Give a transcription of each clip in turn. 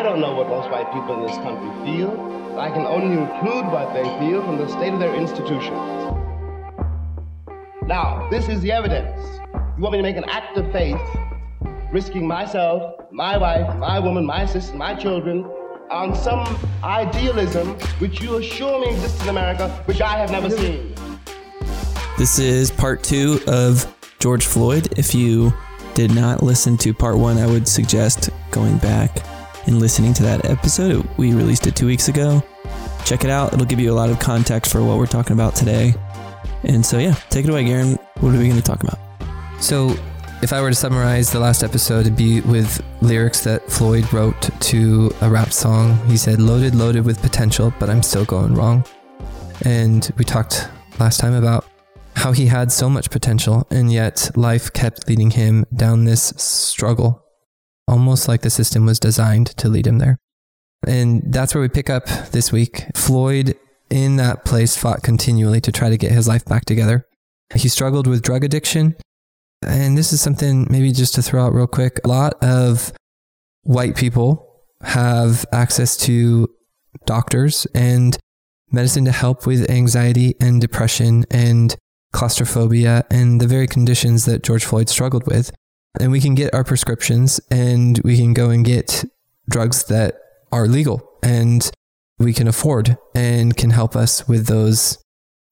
I don't know what most white people in this country feel. I can only include what they feel from the state of their institutions. Now, this is the evidence. You want me to make an act of faith, risking myself, my wife, my woman, my sister, my children, on some idealism which you assure me exists in America, which I have never seen. This is part two of George Floyd. If you did not listen to part one, I would suggest going back listening to that episode. We released it two weeks ago. Check it out, it'll give you a lot of context for what we're talking about today. And so, yeah, take it away, Garen. What are we going to talk about? So, if I were to summarize the last episode, it'd be with lyrics that Floyd wrote to a rap song. He said, Loaded, loaded with potential, but I'm still going wrong. And we talked last time about how he had so much potential, and yet life kept leading him down this struggle, almost like the system was designed to lead him there. And that's where we pick up this week. Floyd, in that place, fought continually to try to get his life back together. He struggled with drug addiction and this is something maybe just to throw out real quick. A lot of white people have access to doctors and medicine to help with anxiety and depression and claustrophobia and the very conditions that George Floyd struggled with. And we can get our prescriptions and we can go and get drugs that are legal and we can afford and can help us with those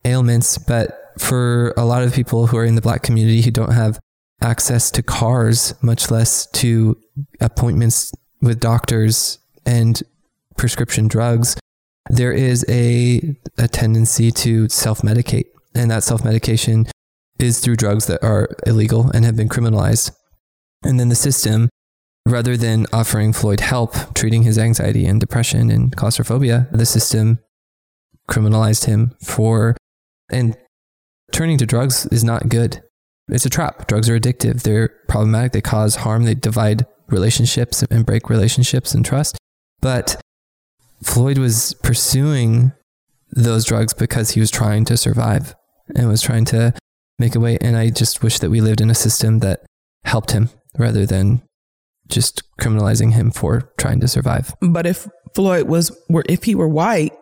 ailments. But for a lot of people who are in the black community who don't have access to cars, much less to appointments with doctors and prescription drugs, there is a, a tendency to self medicate. And that self medication is through drugs that are illegal and have been criminalized. And then the system, rather than offering Floyd help treating his anxiety and depression and claustrophobia, the system criminalized him for and turning to drugs is not good. It's a trap. Drugs are addictive. They're problematic. They cause harm. They divide relationships and break relationships and trust. But Floyd was pursuing those drugs because he was trying to survive and was trying to make a way. And I just wish that we lived in a system that helped him rather than just criminalizing him for trying to survive. But if Floyd was, were if he were white,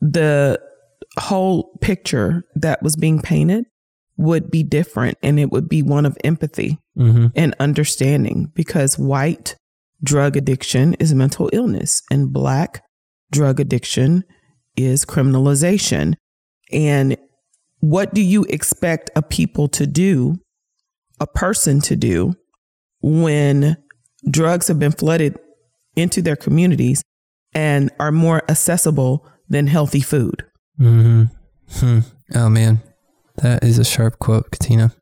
the whole picture that was being painted would be different and it would be one of empathy mm-hmm. and understanding because white drug addiction is mental illness and black drug addiction is criminalization. And what do you expect a people to do, a person to do, when drugs have been flooded into their communities and are more accessible than healthy food? Mm-hmm. Hmm. Oh man, that is a sharp quote, Katina.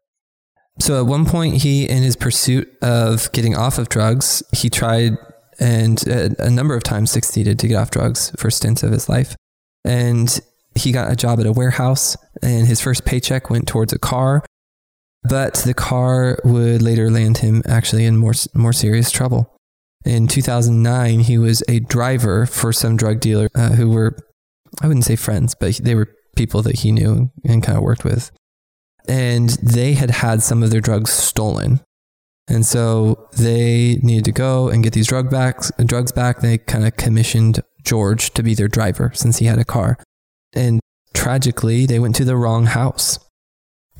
So at one point, he, in his pursuit of getting off of drugs, he tried and a, a number of times succeeded to get off drugs for stints of his life. And he got a job at a warehouse, and his first paycheck went towards a car. But the car would later land him actually in more more serious trouble. In 2009, he was a driver for some drug dealer uh, who were, I wouldn't say friends, but they were people that he knew and kind of worked with. And they had had some of their drugs stolen. And so they needed to go and get these drug backs, drugs back. They kind of commissioned George to be their driver since he had a car. And tragically, they went to the wrong house.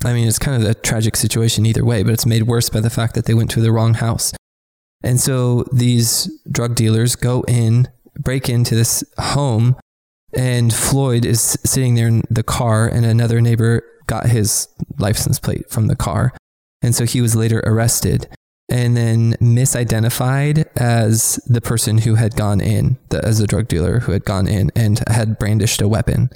I mean, it's kind of a tragic situation either way, but it's made worse by the fact that they went to the wrong house. And so these drug dealers go in, break into this home and Floyd is sitting there in the car, and another neighbor got his license plate from the car. And so he was later arrested and then misidentified as the person who had gone in, the, as a drug dealer who had gone in and had brandished a weapon.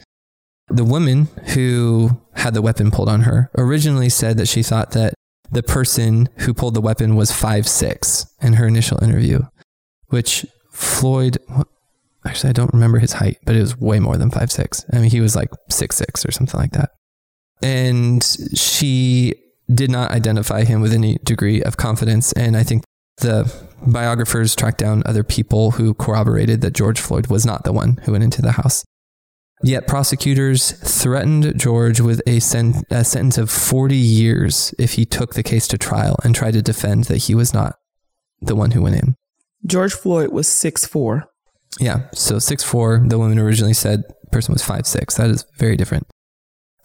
The woman who had the weapon pulled on her originally said that she thought that the person who pulled the weapon was five six in her initial interview, which Floyd, actually I don't remember his height, but it was way more than five six. I mean, he was like six six or something like that. And she did not identify him with any degree of confidence. And I think the biographers tracked down other people who corroborated that George Floyd was not the one who went into the house. Yet prosecutors threatened George with a, sen- a, sentence of 40 years if he took the case to trial and tried to defend that he was not the one who went in. George Floyd was six four. Yeah, so six four. The woman originally said person was five six. That is very different.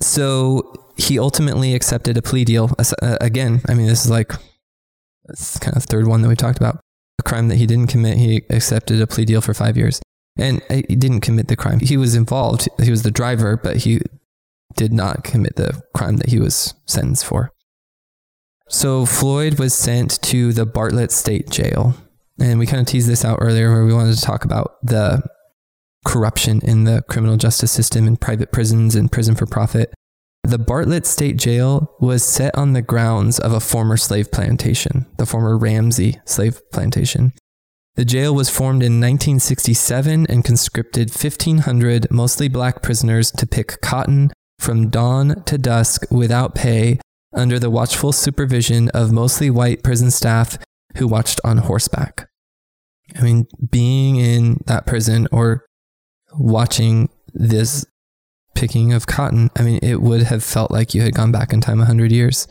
So he ultimately accepted a plea deal. Uh, again, I mean, this is like this kind of third one that we talked about. A crime that he didn't commit. He accepted a plea deal for five years, and uh, he didn't commit the crime. He was involved. He was the driver, but he did not commit the crime that he was sentenced for. So Floyd was sent to the Bartlett State Jail. And we kind of teased this out earlier where we wanted to talk about the corruption in the criminal justice system in private prisons and prison for profit. The Bartlett State Jail was set on the grounds of a former slave plantation, the former Ramsey slave plantation. The jail was formed in 1967 and conscripted 1,500 mostly black prisoners to pick cotton from dawn to dusk without pay under the watchful supervision of mostly white prison staff who watched on horseback. I mean, being in that prison or watching this picking of cotton, I mean, it would have felt like you had gone back in time 100 years.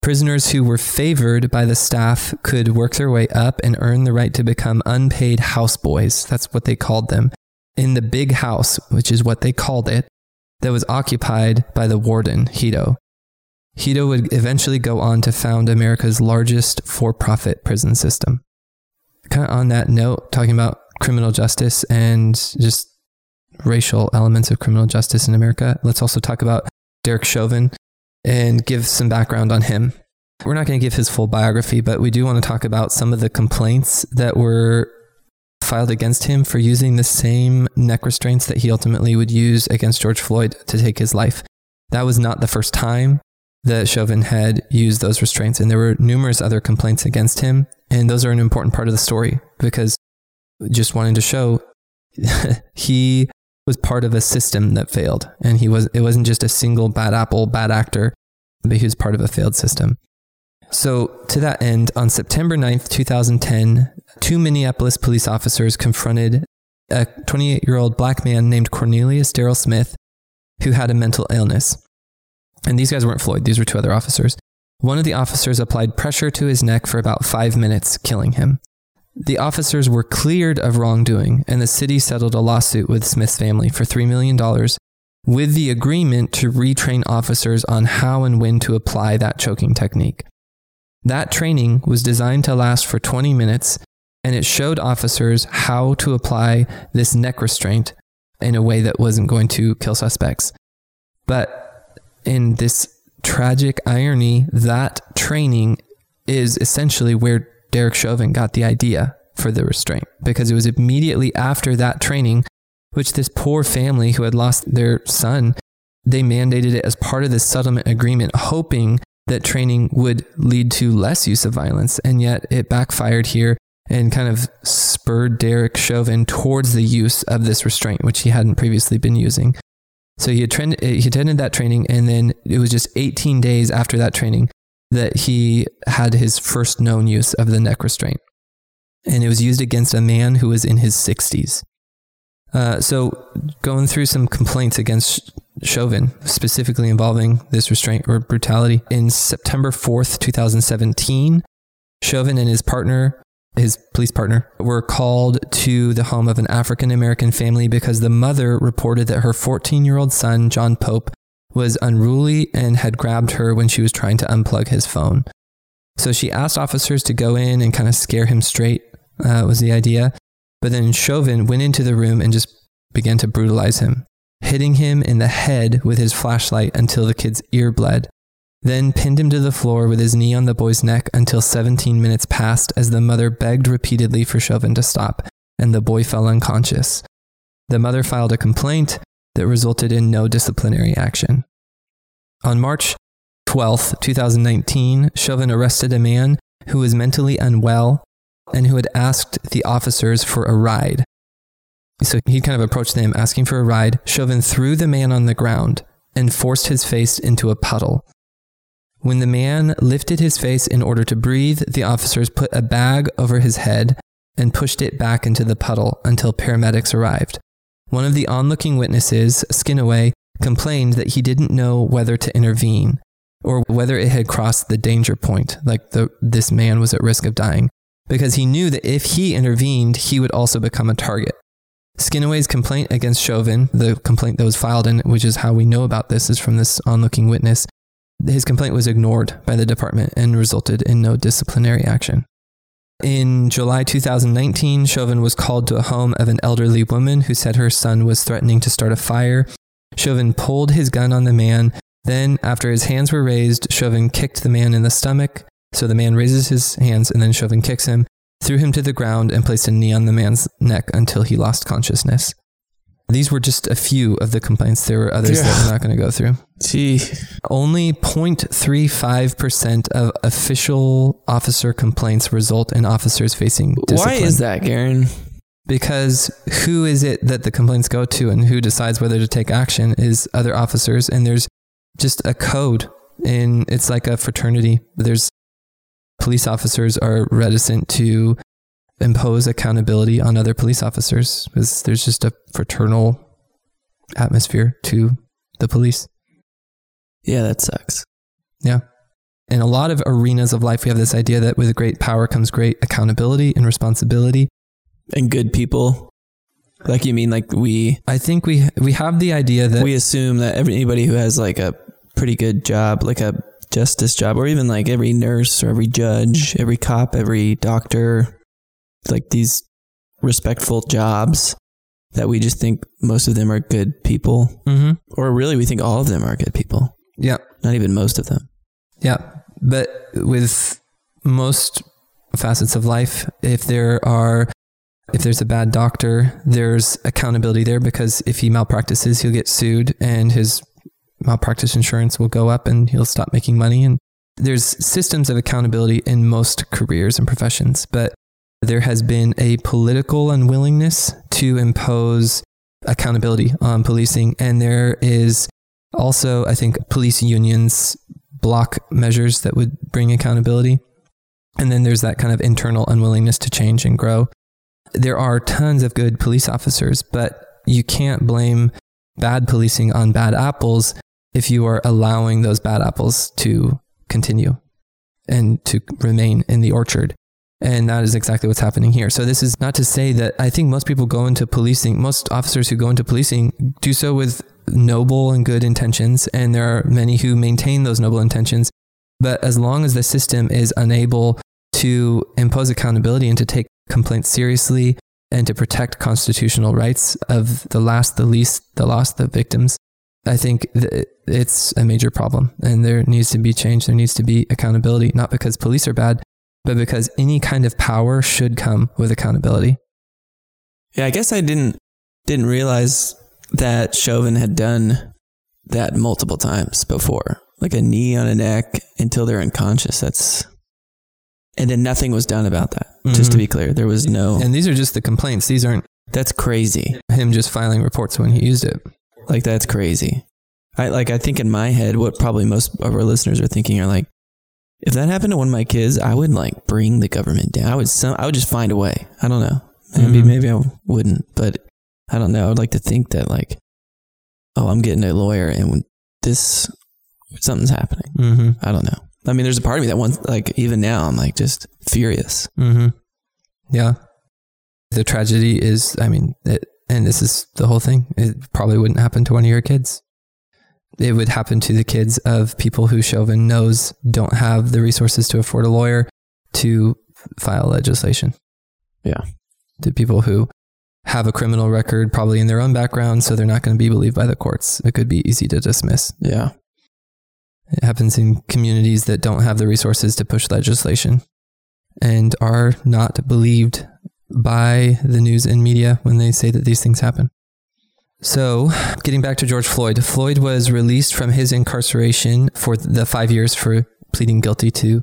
Prisoners who were favored by the staff could work their way up and earn the right to become unpaid houseboys. That's what they called them. In the big house, which is what they called it, that was occupied by the warden, Hutto. Hutto would eventually go on to found America's largest for profit prison system. Kind of on that note, talking about criminal justice and just racial elements of criminal justice in America, let's also talk about Derek Chauvin and give some background on him. We're not going to give his full biography, but we do want to talk about some of the complaints that were filed against him for using the same neck restraints that he ultimately would use against George Floyd to take his life. That was not the first time that Chauvin had used those restraints, and there were numerous other complaints against him. And those are an important part of the story because just wanting to show he was part of a system that failed, and he was it wasn't just a single bad apple, bad actor, but he was part of a failed system. So, to that end, on September 9th, 2010, two Minneapolis police officers confronted a 28 year old black man named Cornelius Daryl Smith who had a mental illness. And these guys weren't Floyd, these were two other officers. One of the officers applied pressure to his neck for about five minutes, killing him. The officers were cleared of wrongdoing, and the city settled a lawsuit with Smith's family for $3 million with the agreement to retrain officers on how and when to apply that choking technique. That training was designed to last for 20 minutes, and it showed officers how to apply this neck restraint in a way that wasn't going to kill suspects. But in this tragic irony, that training is essentially where Derek Chauvin got the idea for the restraint because it was immediately after that training, which this poor family who had lost their son, they mandated it as part of this settlement agreement, hoping that training would lead to less use of violence. And yet it backfired here and kind of spurred Derek Chauvin towards the use of this restraint, which he hadn't previously been using. So he, attended, he attended that training, and then it was just 18 days after that training that he had his first known use of the neck restraint. And it was used against a man who was in his 60s. Uh, so, going through some complaints against Chauvin, specifically involving this restraint or brutality. In September 4th, 2017, Chauvin and his partner, his police partner, were called to the home of an African American family because the mother reported that her 14 year old son, John Pope, was unruly and had grabbed her when she was trying to unplug his phone. So she asked officers to go in and kind of scare him straight, uh, was the idea. But then Chauvin went into the room and just began to brutalize him, hitting him in the head with his flashlight until the kid's ear bled, then pinned him to the floor with his knee on the boy's neck until 17 minutes passed as the mother begged repeatedly for Chauvin to stop, and the boy fell unconscious. The mother filed a complaint that resulted in no disciplinary action. On March 12, 2019, Chauvin arrested a man who was mentally unwell and who had asked the officers for a ride. So he kind of approached them asking for a ride. Chauvin threw the man on the ground and forced his face into a puddle. When the man lifted his face in order to breathe, the officers put a bag over his head and pushed it back into the puddle until paramedics arrived. One of the onlooking witnesses, Skinaway, complained that he didn't know whether to intervene or whether it had crossed the danger point, like the, this man was at risk of dying. because he knew that if he intervened, he would also become a target. Skinaway's complaint against Chauvin, the complaint that was filed in, which is how we know about this, is from this onlooking witness. His complaint was ignored by the department and resulted in no disciplinary action. In July 2019, Chauvin was called to a home of an elderly woman who said her son was threatening to start a fire. Chauvin pulled his gun on the man. Then, after his hands were raised, Chauvin kicked the man in the stomach. So the man raises his hands and then Chauvin kicks him, threw him to the ground, and placed a knee on the man's neck until he lost consciousness. These were just a few of the complaints. There were others yeah. that we're not going to go through. Gee. Only 0.35% of official officer complaints result in officers facing discipline. Why is that, Garen? Because who is it that the complaints go to and who decides whether to take action is other officers. And there's just a code and it's like a fraternity. There's police officers are reticent to impose accountability on other police officers because there's just a fraternal atmosphere to the police. Yeah, that sucks. Yeah. In a lot of arenas of life, we have this idea that with great power comes great accountability and responsibility. And good people. Like you mean like we I think we we have the idea that we assume that anybody who has like a pretty good job, like a justice job, or even like every nurse or every judge, every cop, every doctor, like these respectful jobs that we just think most of them are good people, mm-hmm. or really we think all of them are good people. Yeah, not even most of them. Yeah, but with most facets of life, if there are if there's a bad doctor, there's accountability there because if he malpractices, he'll get sued and his malpractice insurance will go up and he'll stop making money. And there's systems of accountability in most careers and professions, but there has been a political unwillingness to impose accountability on policing. And there is also, I think, police unions block measures that would bring accountability. And then there's that kind of internal unwillingness to change and grow. There are tons of good police officers, but you can't blame bad policing on bad apples if you are allowing those bad apples to continue and to remain in the orchard. And that is exactly what's happening here. So this is not to say that I think most people go into policing, most officers who go into policing do so with noble and good intentions. And there are many who maintain those noble intentions. But as long as the system is unable to impose accountability and to take complaints seriously and to protect constitutional rights of the last, the least, the lost, the victims, I think it's a major problem and there needs to be change. There needs to be accountability, not because police are bad, but because any kind of power should come with accountability. Yeah, I guess I didn't didn't realize that Chauvin had done that multiple times before. Like a knee on a neck until they're unconscious. That's and then nothing was done about that. Mm-hmm. Just to mm-hmm. be clear, there was no And these are just the complaints. These aren't That's crazy. Him just filing reports when he used it. Like that's crazy. I like I think in my head what probably most of our listeners are thinking are like if that happened to one of my kids, I would like bring the government down. I would some, I would just find a way. I don't know. Maybe mm-hmm. maybe I wouldn't, but I don't know. I would like to think that like, oh, I'm getting a lawyer and this something's happening. Mm-hmm. I don't know. I mean, there's a part of me that wants like even now I'm like just furious. Mm-hmm. Yeah. The tragedy is, I mean, it, and this is the whole thing. It probably wouldn't happen to one of your kids it would happen to the kids of people who Chauvin knows don't have the resources to afford a lawyer to file legislation. Yeah. To people who have a criminal record, probably in their own background, so they're not going to be believed by the courts. It could be easy to dismiss. Yeah. It happens in communities that don't have the resources to push legislation and are not believed by the news and media when they say that these things happen. So, getting back to George Floyd, Floyd was released from his incarceration for the five years for pleading guilty to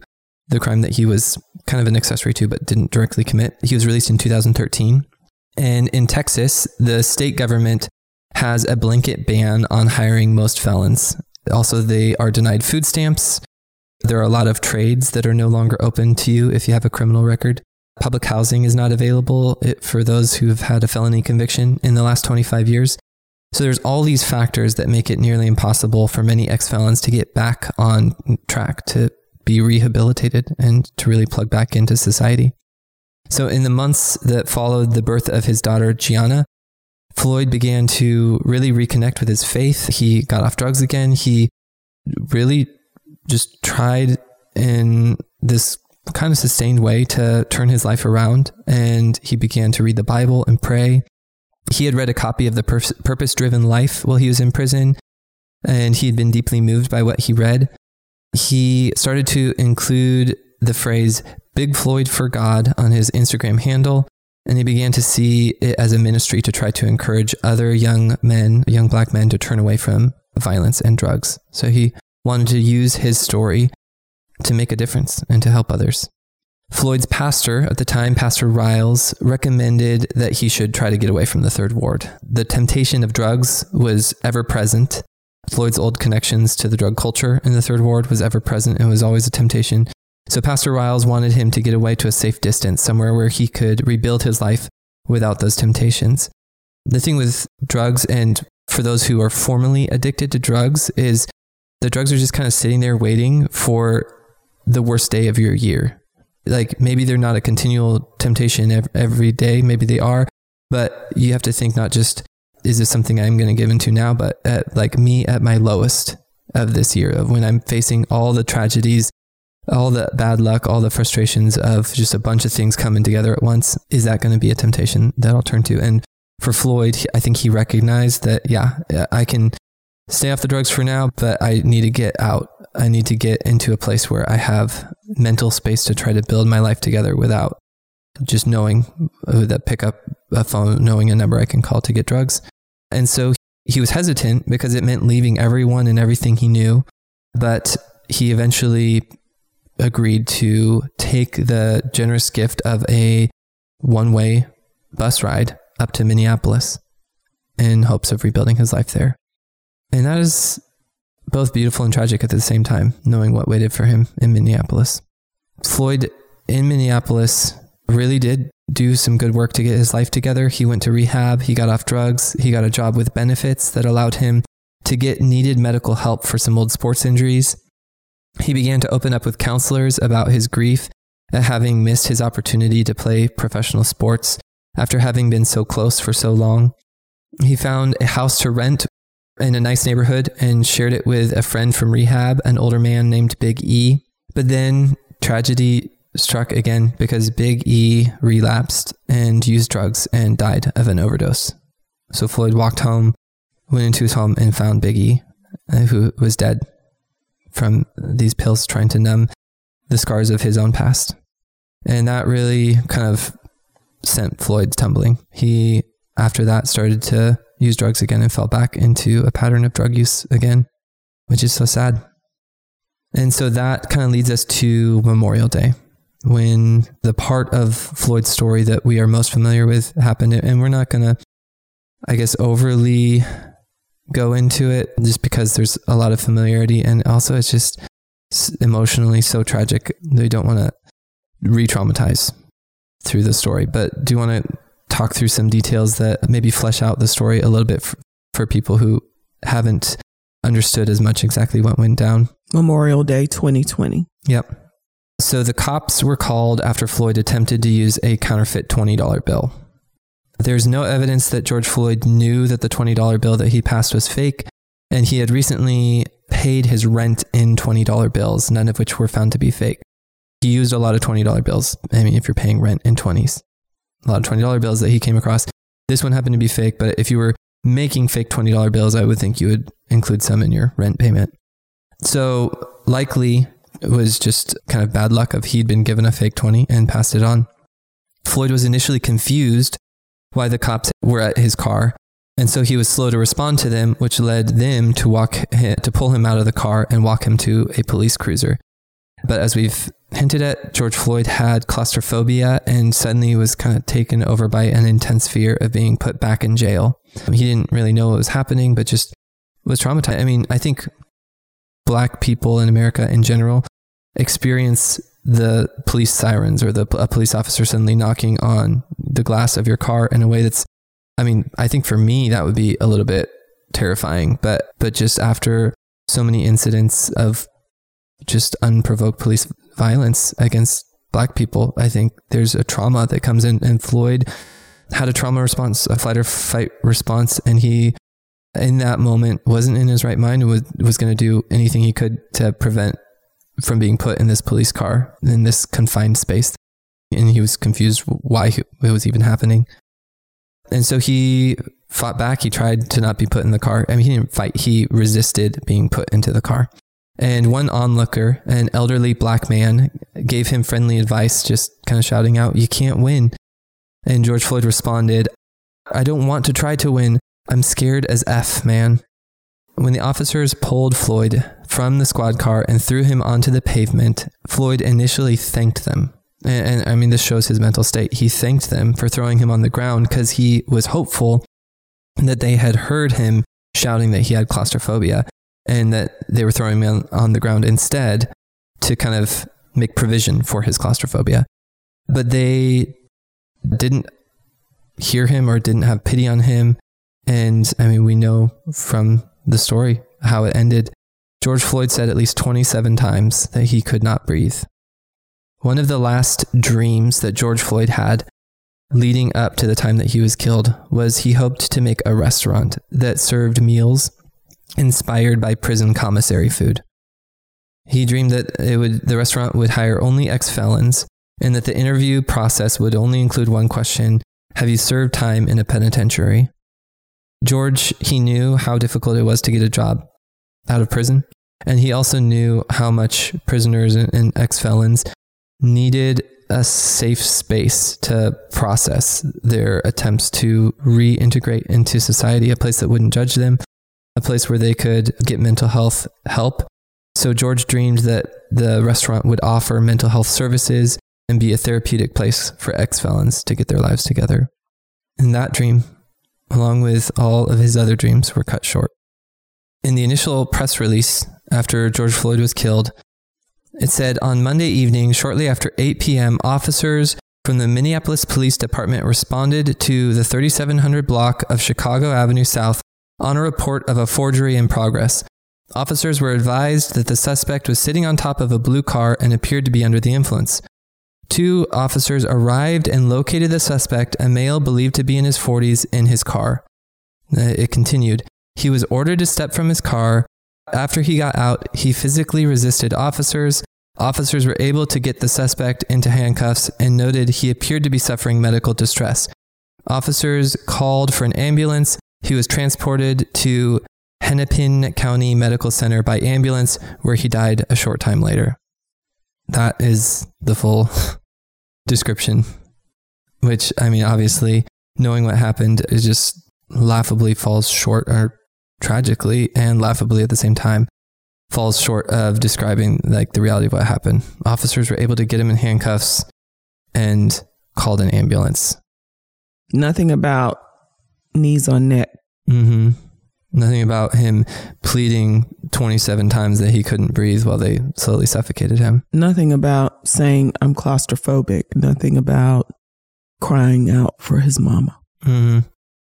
the crime that he was kind of an accessory to, but didn't directly commit. He was released in 2013. And in Texas, the state government has a blanket ban on hiring most felons. Also, they are denied food stamps. There are a lot of trades that are no longer open to you if you have a criminal record. Public housing is not available eh, for those who have had a felony conviction in the last 25 years. So there's all these factors that make it nearly impossible for many ex-felons to get back on track to be rehabilitated and to really plug back into society. So, in the months that followed the birth of his daughter, Gianna, Floyd began to really reconnect with his faith. He got off drugs again. He really just tried in this kind of sustained way to turn his life around. And he began to read the Bible and pray. He had read a copy of The Purpose Driven Life while he was in prison, and he had been deeply moved by what he read. He started to include the phrase Big Floyd for God on his Instagram handle. And he began to see it as a ministry to try to encourage other young men, young black men, to turn away from violence and drugs. So he wanted to use his story to make a difference and to help others. Floyd's pastor at the time, Pastor Riles, recommended that he should try to get away from the third ward. The temptation of drugs was ever present. Floyd's old connections to the drug culture in the third ward was ever present and was always a temptation. So Pastor Riles wanted him to get away to a safe distance, somewhere where he could rebuild his life without those temptations. The thing with drugs, and for those who are formerly addicted to drugs, is the drugs are just kind of sitting there waiting for the worst day of your year. Like maybe they're not a continual temptation every day, maybe they are, but you have to think not just is this something I'm going to give into now, but at like me at my lowest of this year, of when I'm facing all the tragedies all the bad luck, all the frustrations of just a bunch of things coming together at once, is that going to be a temptation that I'll turn to? And for Floyd, I think he recognized that, yeah, I can stay off the drugs for now, but I need to get out. I need to get into a place where I have mental space to try to build my life together without just knowing that pick up a phone, knowing a number I can call to get drugs. And so he was hesitant because it meant leaving everyone and everything he knew. But he eventually agreed to take the generous gift of a one way bus ride up to Minneapolis in hopes of rebuilding his life there. And that is both beautiful and tragic at the same time, knowing what waited for him in Minneapolis. Floyd in Minneapolis really did do some good work to get his life together. He went to rehab, he got off drugs, he got a job with benefits that allowed him to get needed medical help for some old sports injuries. He began to open up with counselors about his grief at having missed his opportunity to play professional sports after having been so close for so long. He found a house to rent in a nice neighborhood and shared it with a friend from rehab, an older man named Big E. But then tragedy struck again because Big E relapsed and used drugs and died of an overdose. So Floyd walked home, went into his home, and found Big E, uh, who was dead from these pills trying to numb the scars of his own past. And that really kind of sent Floyd tumbling. He, after that, started to use drugs again and fell back into a pattern of drug use again, which is so sad. And so that kind of leads us to Memorial Day, when the part of Floyd's story that we are most familiar with happened. And we're not going to, I guess, overly go into it just because there's a lot of familiarity and also it's just emotionally so tragic. They don't want to re-traumatize through the story, but do you want to talk through some details that maybe flesh out the story a little bit for, for people who haven't understood as much exactly what went down? Memorial Day 2020. Yep. So the cops were called after Floyd attempted to use a counterfeit $20 bill. There's no evidence that George Floyd knew that the $20 bill that he passed was fake, and he had recently paid his rent in $20 bills, none of which were found to be fake. He used a lot of $20 bills. I mean, if you're paying rent in 20s, a lot of $20 bills that he came across. This one happened to be fake, but if you were making fake $20 bills, I would think you would include some in your rent payment. So likely it was just kind of bad luck of he'd been given a fake 20 and passed it on. Floyd was initially confused why the cops were at his car. And so he was slow to respond to them, which led them to walk to pull him out of the car and walk him to a police cruiser. But as we've hinted at, George Floyd had claustrophobia and suddenly was kind of taken over by an intense fear of being put back in jail. He didn't really know what was happening, but just was traumatized. I mean, I think black people in America in general experience the police sirens or the a police officer suddenly knocking on the glass of your car in a way that's I mean, I think for me that would be a little bit terrifying, but but just after so many incidents of just unprovoked police violence against black people. I think there's a trauma that comes in, and Floyd had a trauma response, a flight or fight response, and he, in that moment, wasn't in his right mind and was was going to do anything he could to prevent from being put in this police car in this confined space, and he was confused why it was even happening. And so he fought back. He tried to not be put in the car. I mean, he didn't fight. He resisted being put into the car. And one onlooker, an elderly black man, gave him friendly advice, just kind of shouting out, You can't win. And George Floyd responded, I don't want to try to win. I'm scared as F, man. When the officers pulled Floyd from the squad car and threw him onto the pavement, Floyd initially thanked them. And, and I mean, this shows his mental state. He thanked them for throwing him on the ground because he was hopeful that they had heard him shouting that he had claustrophobia and that they were throwing him on, on the ground instead to kind of make provision for his claustrophobia. But they didn't hear him or didn't have pity on him. And I mean, we know from the story how it ended. George Floyd said at least 27 times that he could not breathe. One of the last dreams that George Floyd had leading up to the time that he was killed was he hoped to make a restaurant that served meals inspired by prison commissary food. He dreamed that it would, the restaurant would hire only ex felons and that the interview process would only include one question Have you served time in a penitentiary? George, he knew how difficult it was to get a job out of prison. And he also knew how much prisoners and ex felons needed a safe space to process their attempts to reintegrate into society, a place that wouldn't judge them, a place where they could get mental health help. So George dreamed that the restaurant would offer mental health services and be a therapeutic place for ex felons to get their lives together. And that dream, along with all of his other dreams, were cut short. In the initial press release after George Floyd was killed, it said on Monday evening, shortly after 8 p.m., officers from the Minneapolis Police Department responded to the 3700 block of Chicago Avenue South on a report of a forgery in progress. Officers were advised that the suspect was sitting on top of a blue car and appeared to be under the influence. Two officers arrived and located the suspect, a male believed to be in his 40s, in his car. Uh, it continued. He was ordered to step from his car. After he got out, he physically resisted officers. Officers were able to get the suspect into handcuffs and noted he appeared to be suffering medical distress. Officers called for an ambulance. He was transported to Hennepin County Medical Center by ambulance, where he died a short time later. That is the full description, which, I mean, obviously, knowing what happened is just laughably falls short or tragically and laughably at the same time falls short of describing like the reality of what happened. Officers were able to get him in handcuffs and called an ambulance. Nothing about knees on neck. Mm-hmm. Nothing about him pleading 27 times that he couldn't breathe while they slowly suffocated him. Nothing about saying, I'm claustrophobic. Nothing about crying out for his mama. Mm-hmm.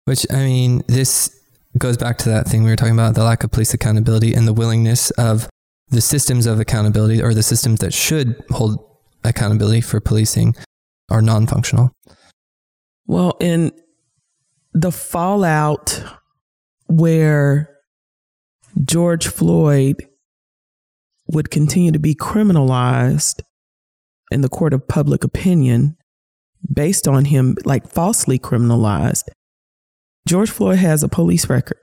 Which, I mean, this goes back to that thing we were talking about the lack of police accountability and the willingness of the systems of accountability or the systems that should hold accountability for policing are non functional. Well, in the fallout where George Floyd would continue to be criminalized in the court of public opinion based on him like falsely criminalized George Floyd has a police record,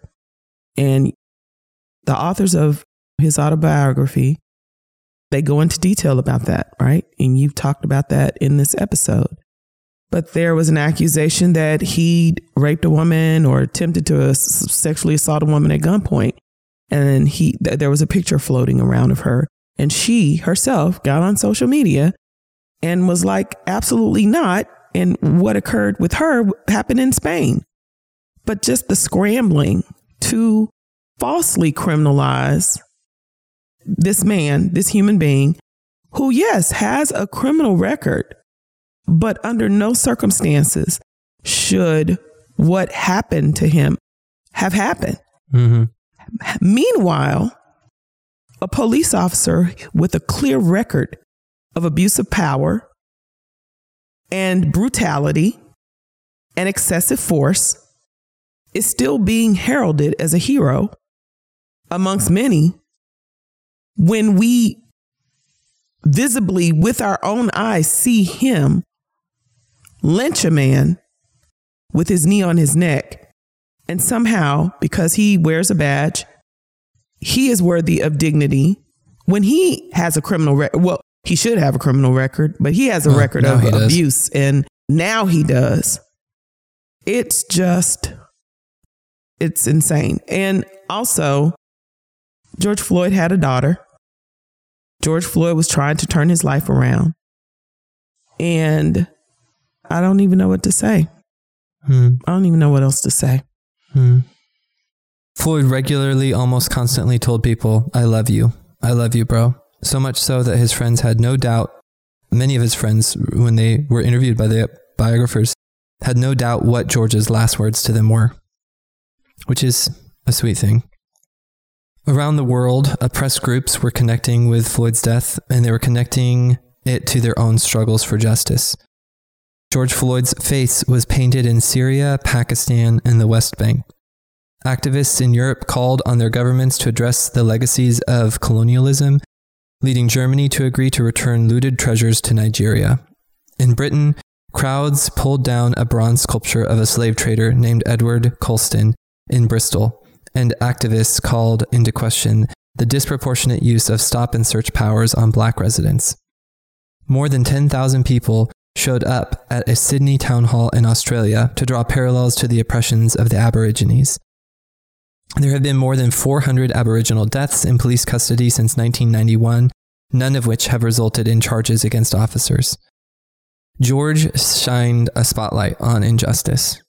and the authors of his autobiography they go into detail about that, right? And you've talked about that in this episode. But there was an accusation that he raped a woman or attempted to sexually assault a woman at gunpoint. And he, th- there was a picture floating around of her. And she herself got on social media and was like, absolutely not. And what occurred with her happened in Spain but just the scrambling to falsely criminalize this man, this human being, who, yes, has a criminal record, but under no circumstances should what happened to him have happened. Mm-hmm. Meanwhile, a police officer with a clear record of abuse of power, and brutality and excessive force is still being heralded as a hero amongst many when we visibly with our own eyes see him lynch a man with his knee on his neck and somehow because he wears a badge he is worthy of dignity. When he has a criminal record well he should have a criminal record but he has a Well, record of he does. abuse and now he does. It's just it's insane. And also george floyd had a daughter. George floyd was trying to turn his life around. And i don't even know what to say Hmm. i don't even know what else to say Hmm. Floyd regularly, almost constantly told people, I love you. I love you, bro. So much so that his friends had no doubt, many of his friends, when they were interviewed by the biographers, had no doubt what George's last words to them were, which is a sweet thing. Around the world, oppressed groups were connecting with Floyd's death, and they were connecting it to their own struggles for justice. George Floyd's face was painted in Syria, Pakistan, and the West Bank. Activists in Europe called on their governments to address the legacies of colonialism, leading Germany to agree to return looted treasures to Nigeria. In Britain, crowds pulled down a bronze sculpture of a slave trader named Edward Colston in Bristol, and activists called into question the disproportionate use of stop and search powers on black residents. More than 10,000 people showed up at a Sydney town hall in Australia to draw parallels to the oppressions of the Aborigines. There have been more than 400 Aboriginal deaths in police custody since 1991, none of which have resulted in charges against officers. George shined a spotlight on injustice.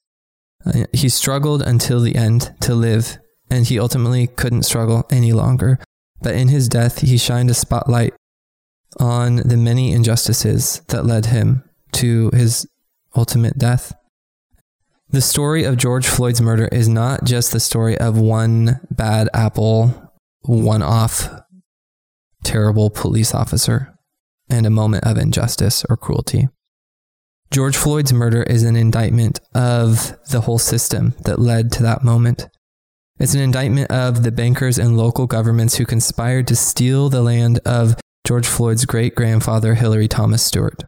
Uh, He struggled until the end to live, and he ultimately couldn't struggle any longer. But in his death, he shined a spotlight on the many injustices that led him to his ultimate death. The story of George Floyd's murder is not just the story of one bad apple, one off terrible police officer, and a moment of injustice or cruelty. George Floyd's murder is an indictment of the whole system that led to that moment. It's an indictment of the bankers and local governments who conspired to steal the land of George Floyd's great grandfather, Hillary Thomas Stewart.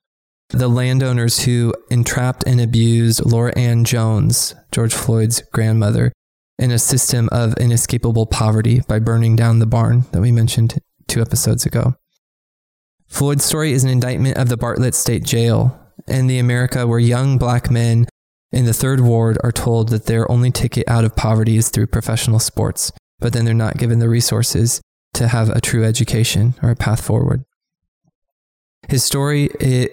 The landowners who entrapped and abused Laura Ann Jones, George Floyd's grandmother, in a system of inescapable poverty by burning down the barn that we mentioned two episodes ago. Floyd's story is an indictment of the Bartlett State Jail and the America where young black men in the third ward are told that their only ticket out of poverty is through professional sports, but then they're not given the resources to have a true education or a path forward. His story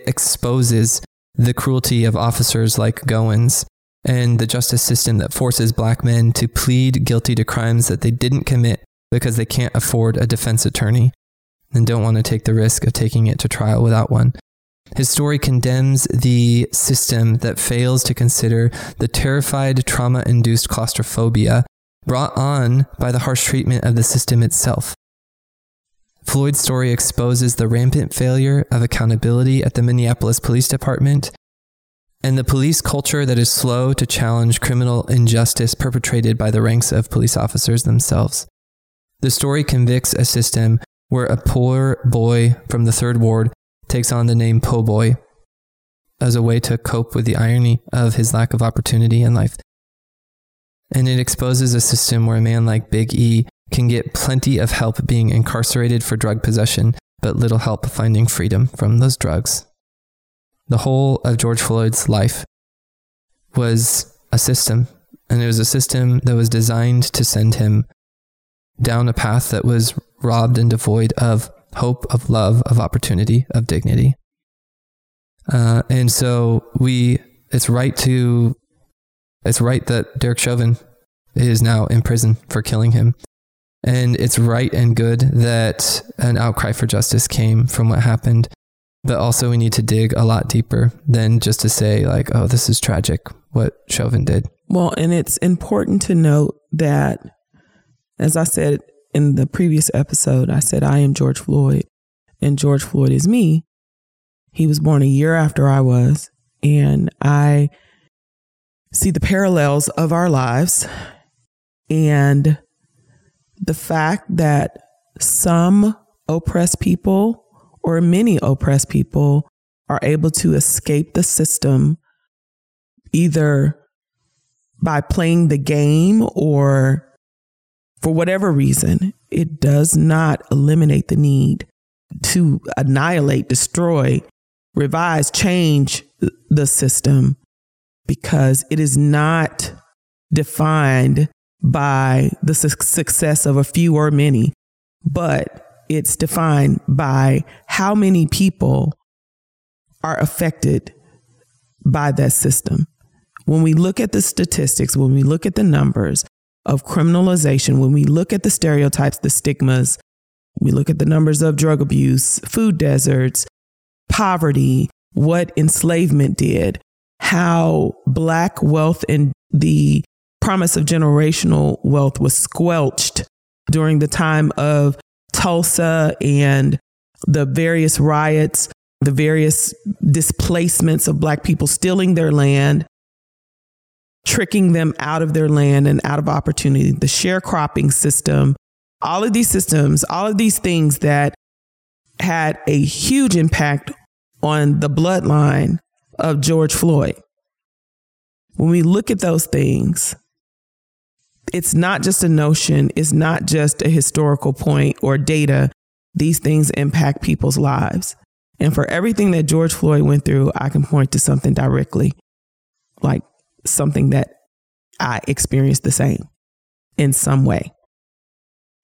exposes the cruelty of officers like Goines and the justice system that forces black men to plead guilty to crimes that they didn't commit because they can't afford a defense attorney and don't want to take the risk of taking it to trial without one. His story condemns the system that fails to consider the terrified, trauma induced claustrophobia brought on by the harsh treatment of the system itself. Floyd's story exposes the rampant failure of accountability at the Minneapolis Police Department and the police culture that is slow to challenge criminal injustice perpetrated by the ranks of police officers themselves. The story convicts a system where a poor boy from the third ward takes on the name Po Boy as a way to cope with the irony of his lack of opportunity in life. And it exposes a system where a man like Big E can get plenty of help being incarcerated for drug possession, but little help finding freedom from those drugs. The whole of George Floyd's life was a system, and it was a system that was designed to send him down a path that was robbed and devoid of hope, of love, of opportunity, of dignity. Uh, and so we, it's right to, it's right that Derek Chauvin is now in prison for killing him. And it's right and good that an outcry for justice came from what happened. But also, we need to dig a lot deeper than just to say, like, oh, this is tragic what Chauvin did. Well, and it's important to note that, as I said in the previous episode, I said, I am George Floyd and George Floyd is me. He was born a year after I was. and I see the parallels of our lives and the fact that some oppressed people or many oppressed people are able to escape the system either by playing the game or for whatever reason, it does not eliminate the need to annihilate, destroy, revise, change the system because it is not defined by the su- success of a few or many, but it's defined by how many people are affected by that system. When we look at the statistics, when we look at the numbers of criminalization, when we look at the stereotypes, the stigmas, we look at the numbers of drug abuse, food deserts, poverty, what enslavement did, how Black wealth and the promise of generational wealth was squelched during the time of Tulsa and the various riots, the various displacements of Black people stealing their land, tricking them out of their land and out of opportunity, the sharecropping system, all of these systems, all of these things that had a huge impact on the bloodline of George Floyd. When we look at those things, it's not just a notion, it's not just a historical point or data. These things impact people's lives. And for everything that George Floyd went through, I can point to something directly, like something that I experienced the same in some way.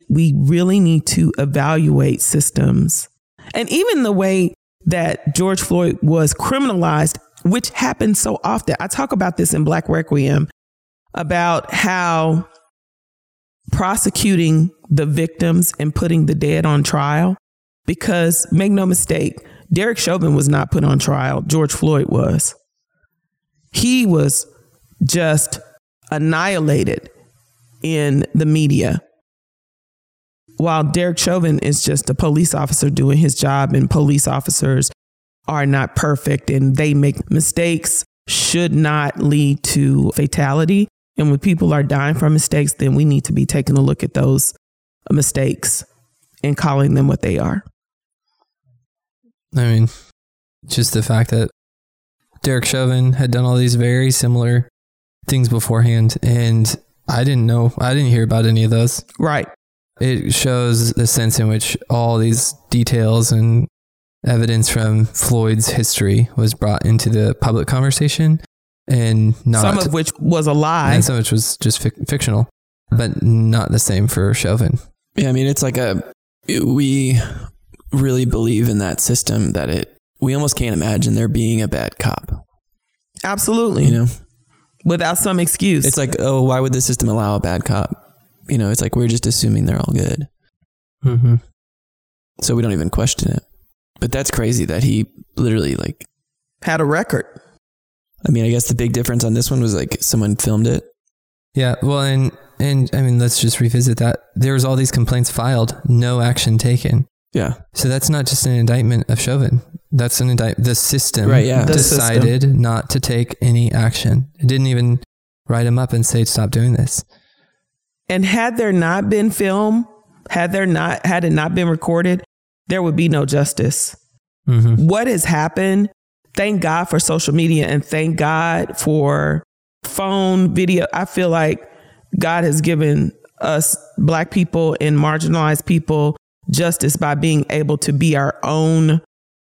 We really need to evaluate systems and even the way that George Floyd was criminalized, which happens so often. I talk about this in Black Requiem about how prosecuting the victims and putting the dead on trial, because make no mistake, Derek Chauvin was not put on trial, George Floyd was. He was just annihilated in the media. While Derek Chauvin is just a police officer doing his job, and police officers are not perfect and they make mistakes, should not lead to fatality. And when people are dying from mistakes, then we need to be taking a look at those mistakes and calling them what they are. I mean, just the fact that Derek Chauvin had done all these very similar things beforehand, and I didn't know, I didn't hear about any of those. Right. It shows the sense in which all these details and evidence from Floyd's history was brought into the public conversation, and not Some of which was a lie. and some of which was just fic- fictional, but not the same for Chauvin. Yeah, I mean, it's like a we really believe in that system that it we almost can't imagine there being a bad cop. Absolutely. You know, Without some excuse. it's like, oh, why would the system allow a bad cop? You know, it's like we're just assuming they're all good, Mm-hmm. so we don't even question it. But that's crazy that he literally like. had a record. I mean, I guess the big difference on this one was like someone filmed it. Yeah, well, and and I mean, let's just revisit that. There was all these complaints filed, no action taken. Yeah, So that's not just an indictment of Chauvin. That's an indictment. The system Right, yeah. The decided not to take any action. It didn't even write him up and say stop doing this. And had there not been film, had there not had it not been recorded, there would be no justice. Mm-hmm. What has happened? Thank God for social media and thank God for phone video. I feel like God has given us black people and marginalized people justice by being able to be our own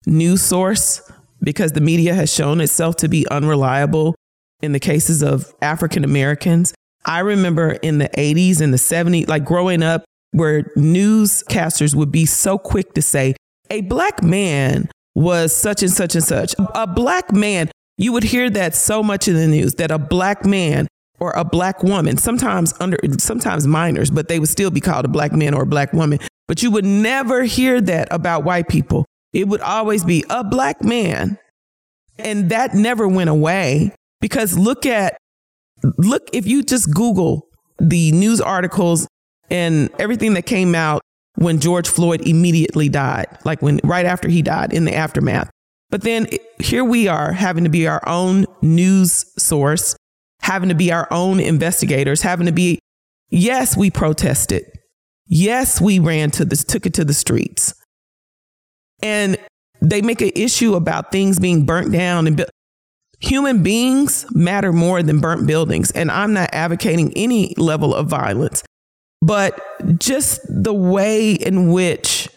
news source because the media has shown itself to be unreliable in the cases of African Americans. I remember in the 80s and the 70s, like growing up, where newscasters would be so quick to say, a black man was such and such and such. A black man, you would hear that so much in the news that a black man or a black woman, sometimes under, sometimes minors, but they would still be called a black man or a black woman. But you would never hear that about white people. It would always be a black man. And that never went away because look at, look, if you just Google the news articles and everything that came out when George Floyd immediately died, like when right after he died in the aftermath. But then here we are having to be our own news source, having to be our own investigators, having to be, yes, we protested. Yes, we ran to this, took it to the streets. And they make an issue about things being burnt down and. Human beings matter more than burnt buildings. And I'm not advocating any level of violence, but just the way in which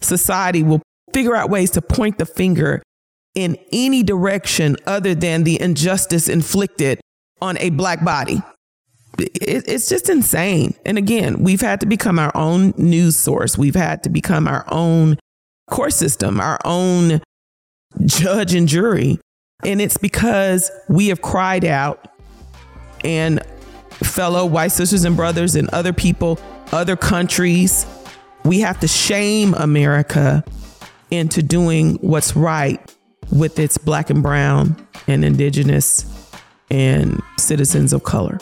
society will figure out ways to point the finger in any direction other than the injustice inflicted on a black body. It's just insane. And again, we've had to become our own news source. We've had to become our own court system, our own judge and jury. And it's because we have cried out and fellow white sisters and brothers and other people, other countries, we have to shame America into doing what's right with its black and brown and indigenous and citizens of color.